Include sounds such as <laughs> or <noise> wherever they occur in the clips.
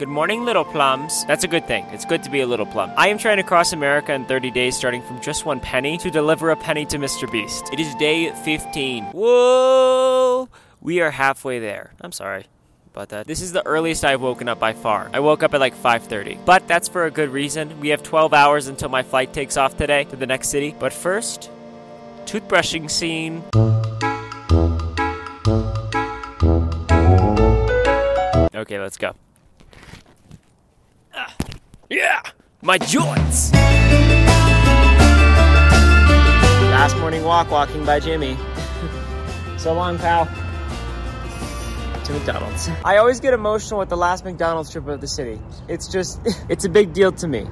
Good morning, little plums. That's a good thing. It's good to be a little plum. I am trying to cross America in 30 days, starting from just one penny to deliver a penny to Mr. Beast. It is day 15. Whoa! We are halfway there. I'm sorry about that. This is the earliest I've woken up by far. I woke up at like 5:30. But that's for a good reason. We have 12 hours until my flight takes off today to the next city. But first, toothbrushing scene. Okay, let's go. Ah, yeah, my joints. Last morning walk, walking by Jimmy. <laughs> so long, pal. To McDonald's. I always get emotional with the last McDonald's trip of the city. It's just, <laughs> it's a big deal to me.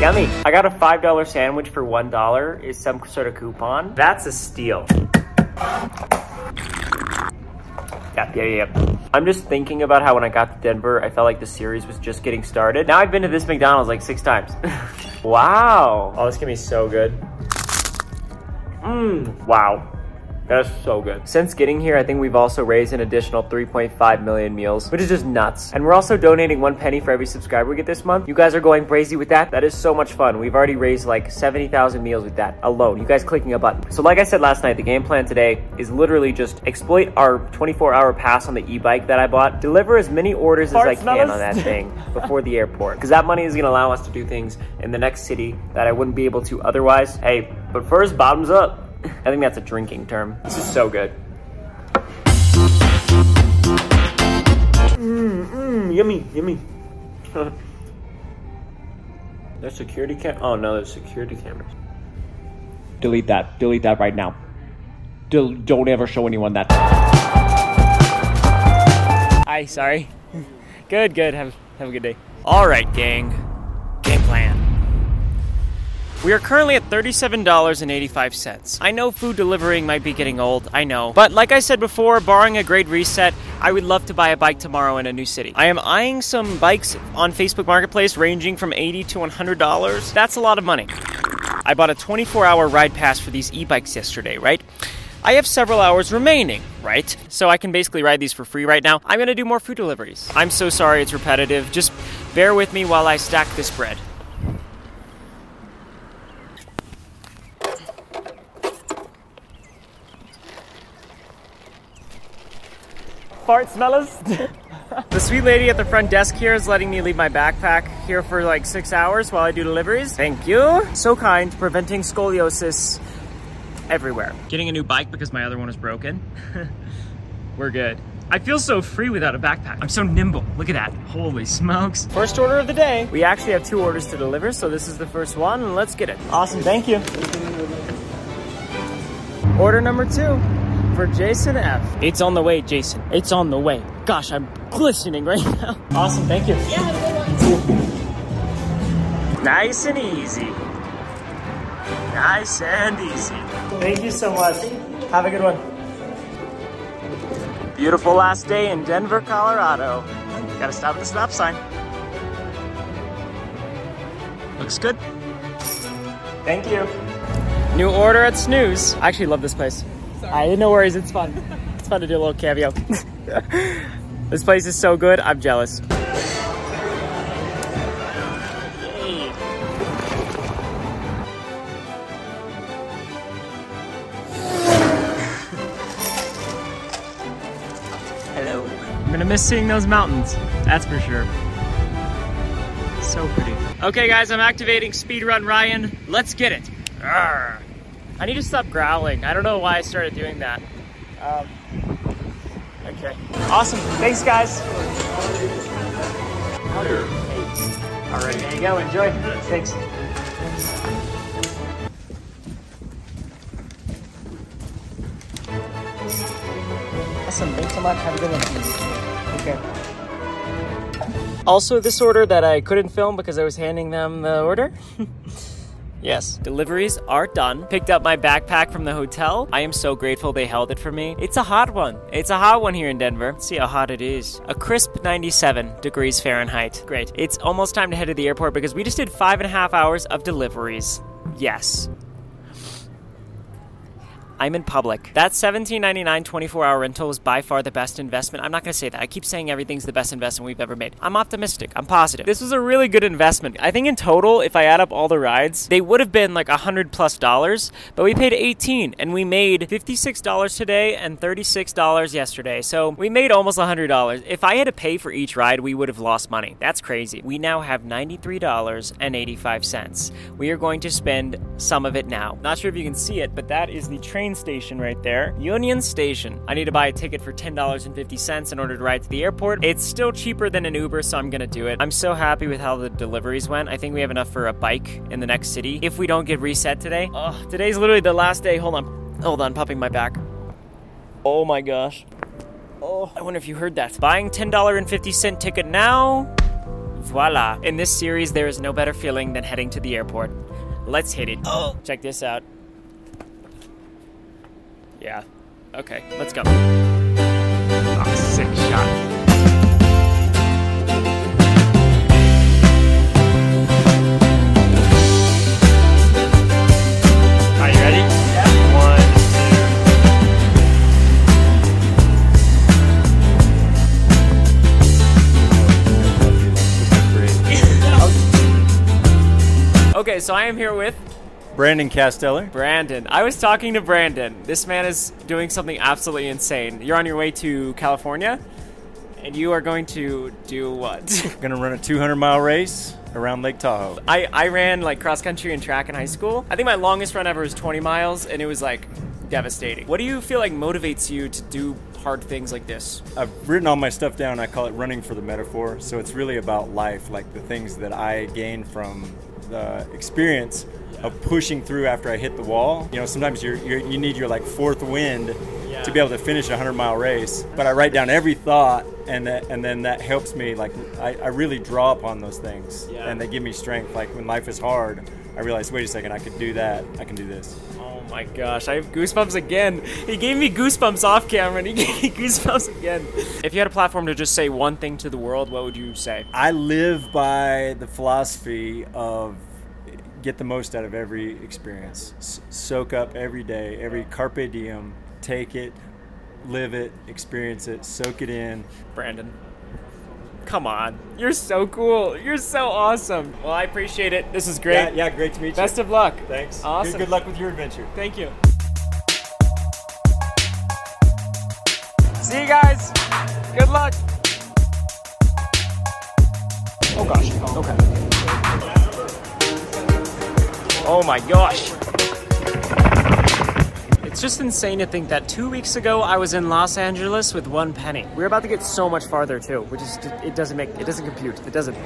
Yummy. I got a $5 sandwich for $1. Is some sort of coupon. That's a steal. Yeah, yeah, yeah. I'm just thinking about how when I got to Denver, I felt like the series was just getting started. Now I've been to this McDonald's like six times. <laughs> wow. Oh, this can be so good. Mmm, wow. That's so good. Since getting here, I think we've also raised an additional 3.5 million meals, which is just nuts. And we're also donating one penny for every subscriber we get this month. You guys are going crazy with that. That is so much fun. We've already raised like 70,000 meals with that alone. You guys clicking a button. So like I said last night, the game plan today is literally just exploit our 24 hour pass on the e-bike that I bought, deliver as many orders as I can on that thing <laughs> before the airport. Because that money is gonna allow us to do things in the next city that I wouldn't be able to otherwise. Hey, but first, bottoms up. I think that's a drinking term. This is so good. Mmm, mmm, yummy, yummy. <laughs> there's security cam. Oh no, there's security cameras. Delete that. Delete that right now. Del- don't ever show anyone that. Hi, sorry. <laughs> good, good. Have have a good day. All right, gang. We are currently at $37.85. I know food delivering might be getting old, I know. But like I said before, barring a great reset, I would love to buy a bike tomorrow in a new city. I am eyeing some bikes on Facebook Marketplace ranging from 80 to $100. That's a lot of money. I bought a 24 hour ride pass for these e bikes yesterday, right? I have several hours remaining, right? So I can basically ride these for free right now. I'm gonna do more food deliveries. I'm so sorry it's repetitive. Just bear with me while I stack this bread. Fart smellers. <laughs> the sweet lady at the front desk here is letting me leave my backpack here for like six hours while I do deliveries. Thank you. So kind, preventing scoliosis everywhere. Getting a new bike because my other one is broken. <laughs> We're good. I feel so free without a backpack. I'm so nimble. Look at that. Holy smokes. First order of the day. We actually have two orders to deliver, so this is the first one, and let's get it. Awesome, thank you. Order number two for Jason F. It's on the way, Jason. It's on the way. Gosh, I'm glistening right now. Awesome, thank you. Yeah, Nice and easy. Nice and easy. Thank you so much. Have a good one. Beautiful last day in Denver, Colorado. Gotta stop at the stop sign. Looks good. Thank you. New order at Snooze. I actually love this place. I no worries, it's fun. It's fun to do a little cameo. <laughs> this place is so good, I'm jealous. Hello. I'm gonna miss seeing those mountains, that's for sure. So pretty. Okay guys, I'm activating Speedrun Ryan. Let's get it. Arrgh. I need to stop growling. I don't know why I started doing that. Um, okay. Awesome. Thanks, guys. All right, there you go. Enjoy. Thanks. Awesome. Thanks so much. Have a good one. Okay. Also, this order that I couldn't film because I was handing them the order. <laughs> Yes. Deliveries are done. Picked up my backpack from the hotel. I am so grateful they held it for me. It's a hot one. It's a hot one here in Denver. Let's see how hot it is. A crisp 97 degrees Fahrenheit. Great. It's almost time to head to the airport because we just did five and a half hours of deliveries. Yes. I'm in public. That $17.99 24 hour rental is by far the best investment. I'm not going to say that. I keep saying everything's the best investment we've ever made. I'm optimistic. I'm positive. This was a really good investment. I think in total, if I add up all the rides, they would have been like a hundred plus dollars, but we paid 18 and we made $56 today and $36 yesterday. So we made almost $100. If I had to pay for each ride, we would have lost money. That's crazy. We now have $93.85. We are going to spend some of it now. Not sure if you can see it, but that is the train station right there. Union Station. I need to buy a ticket for $10.50 in order to ride to the airport. It's still cheaper than an Uber, so I'm gonna do it. I'm so happy with how the deliveries went. I think we have enough for a bike in the next city. If we don't get reset today, oh, today's literally the last day. Hold on. Hold on, popping my back. Oh my gosh. Oh, I wonder if you heard that. Buying $10.50 ticket now. Voila. In this series, there is no better feeling than heading to the airport. Let's hit it. Oh, check this out. Yeah. Okay, let's go. Oh, sick shot. Are you ready? Yeah. One, two. <laughs> Okay, so I am here with Brandon Casteller. Brandon. I was talking to Brandon. This man is doing something absolutely insane. You're on your way to California, and you are going to do what? <laughs> Gonna run a 200 mile race around Lake Tahoe. I, I ran like cross country and track in high school. I think my longest run ever was 20 miles, and it was like devastating. What do you feel like motivates you to do hard things like this? I've written all my stuff down. I call it running for the metaphor. So it's really about life, like the things that I gain from the experience of pushing through after I hit the wall. You know, sometimes you're, you're you need your like fourth wind Yeah. to be able to finish a 100 mile race. But I write down every thought, and that, and then that helps me. Like I, I really draw upon those things, Yeah. and they give me strength. Like when life is hard, I realize, wait a second, I could do that. I can do this. Oh, Oh my gosh, I have goosebumps again. He gave me goosebumps off camera, and he <laughs> gave me goosebumps again. If you had a platform to just say one thing to the world, what would you say? I live by the philosophy of get the most out of every experience. S- soak up every day, every carpe diem, take it, live it, experience it, soak it in. Brandon. Come on. You're so cool. You're so awesome. Well, I appreciate it. This is great. Yeah, yeah, great to meet you. Best of luck. Thanks. Awesome. Good, good luck with your adventure. Thank you. See you guys. Good luck. Oh gosh. Okay. Oh my gosh. It's just insane to think that two weeks ago I was in Los Angeles with one penny. We're about to get so much farther too, which is it doesn't make it doesn't compute. It doesn't.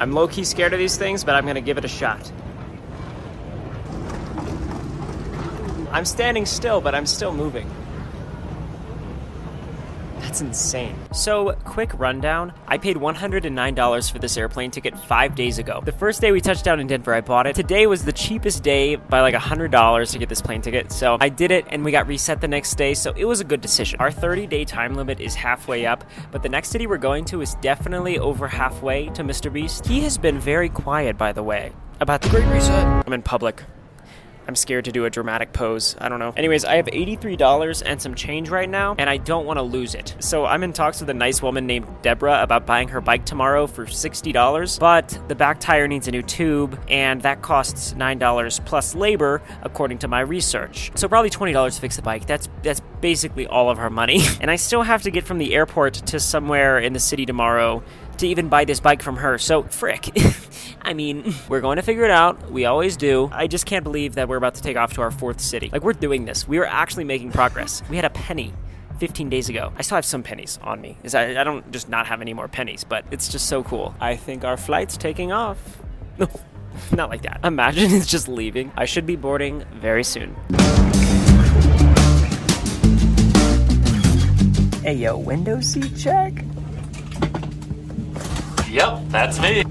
I'm low key scared of these things, but I'm gonna give it a shot. I'm standing still, but I'm still moving. That's insane. So, quick rundown. I paid $109 for this airplane ticket five days ago. The first day we touched down in Denver, I bought it. Today was the cheapest day by like $100 to get this plane ticket. So, I did it and we got reset the next day. So, it was a good decision. Our 30 day time limit is halfway up, but the next city we're going to is definitely over halfway to Mr. Beast. He has been very quiet, by the way, about the Great Reset. I'm in public. I'm scared to do a dramatic pose. I don't know. Anyways, I have $83 and some change right now, and I don't want to lose it. So I'm in talks with a nice woman named Deborah about buying her bike tomorrow for $60, but the back tire needs a new tube, and that costs $9 plus labor, according to my research. So probably $20 to fix the bike. That's that's basically all of our money. <laughs> and I still have to get from the airport to somewhere in the city tomorrow to even buy this bike from her. So, frick. <laughs> I mean, we're going to figure it out. We always do. I just can't believe that we're about to take off to our fourth city. Like, we're doing this. We are actually making progress. We had a penny 15 days ago. I still have some pennies on me. Is I, I don't just not have any more pennies, but it's just so cool. I think our flight's taking off. No, <laughs> not like that. Imagine <laughs> it's just leaving. I should be boarding very soon. Hey, yo, window seat check? Yep, that's me.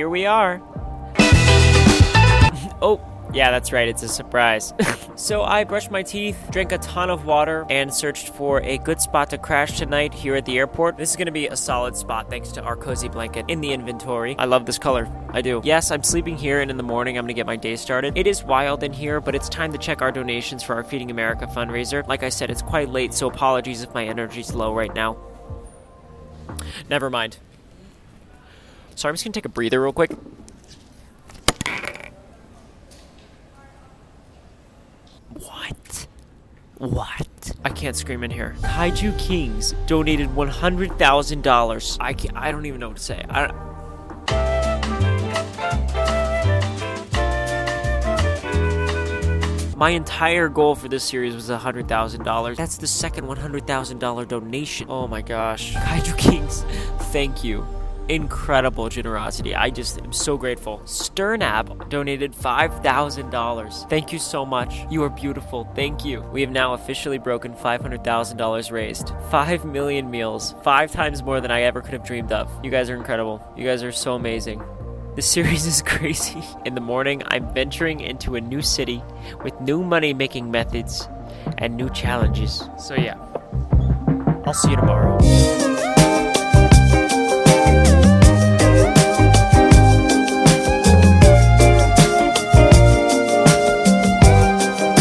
Here we are. <laughs> oh, yeah, that's right, it's a surprise. <laughs> so I brushed my teeth, drank a ton of water, and searched for a good spot to crash tonight here at the airport. This is gonna be a solid spot thanks to our cozy blanket in the inventory. I love this color. I do. Yes, I'm sleeping here, and in the morning I'm gonna get my day started. It is wild in here, but it's time to check our donations for our Feeding America fundraiser. Like I said, it's quite late, so apologies if my energy's low right now. Never mind. Sorry, I'm just gonna take a breather real quick. What? What? I can't scream in here. Kaiju Kings donated $100,000. I I don't even know what to say. I, My entire goal for this series was $100,000. That's the second $100,000 donation. Oh my gosh. Kaiju Kings, thank you. Incredible generosity. I just am so grateful. Sternab donated $5,000. Thank you so much. You are beautiful. Thank you. We have now officially broken $500,000 raised. 5 million meals. Five times more than I ever could have dreamed of. You guys are incredible. You guys are so amazing. This series is <laughs> crazy. In the morning, I'm venturing into a new city with new money making methods and new challenges. So, yeah, I'll see you tomorrow.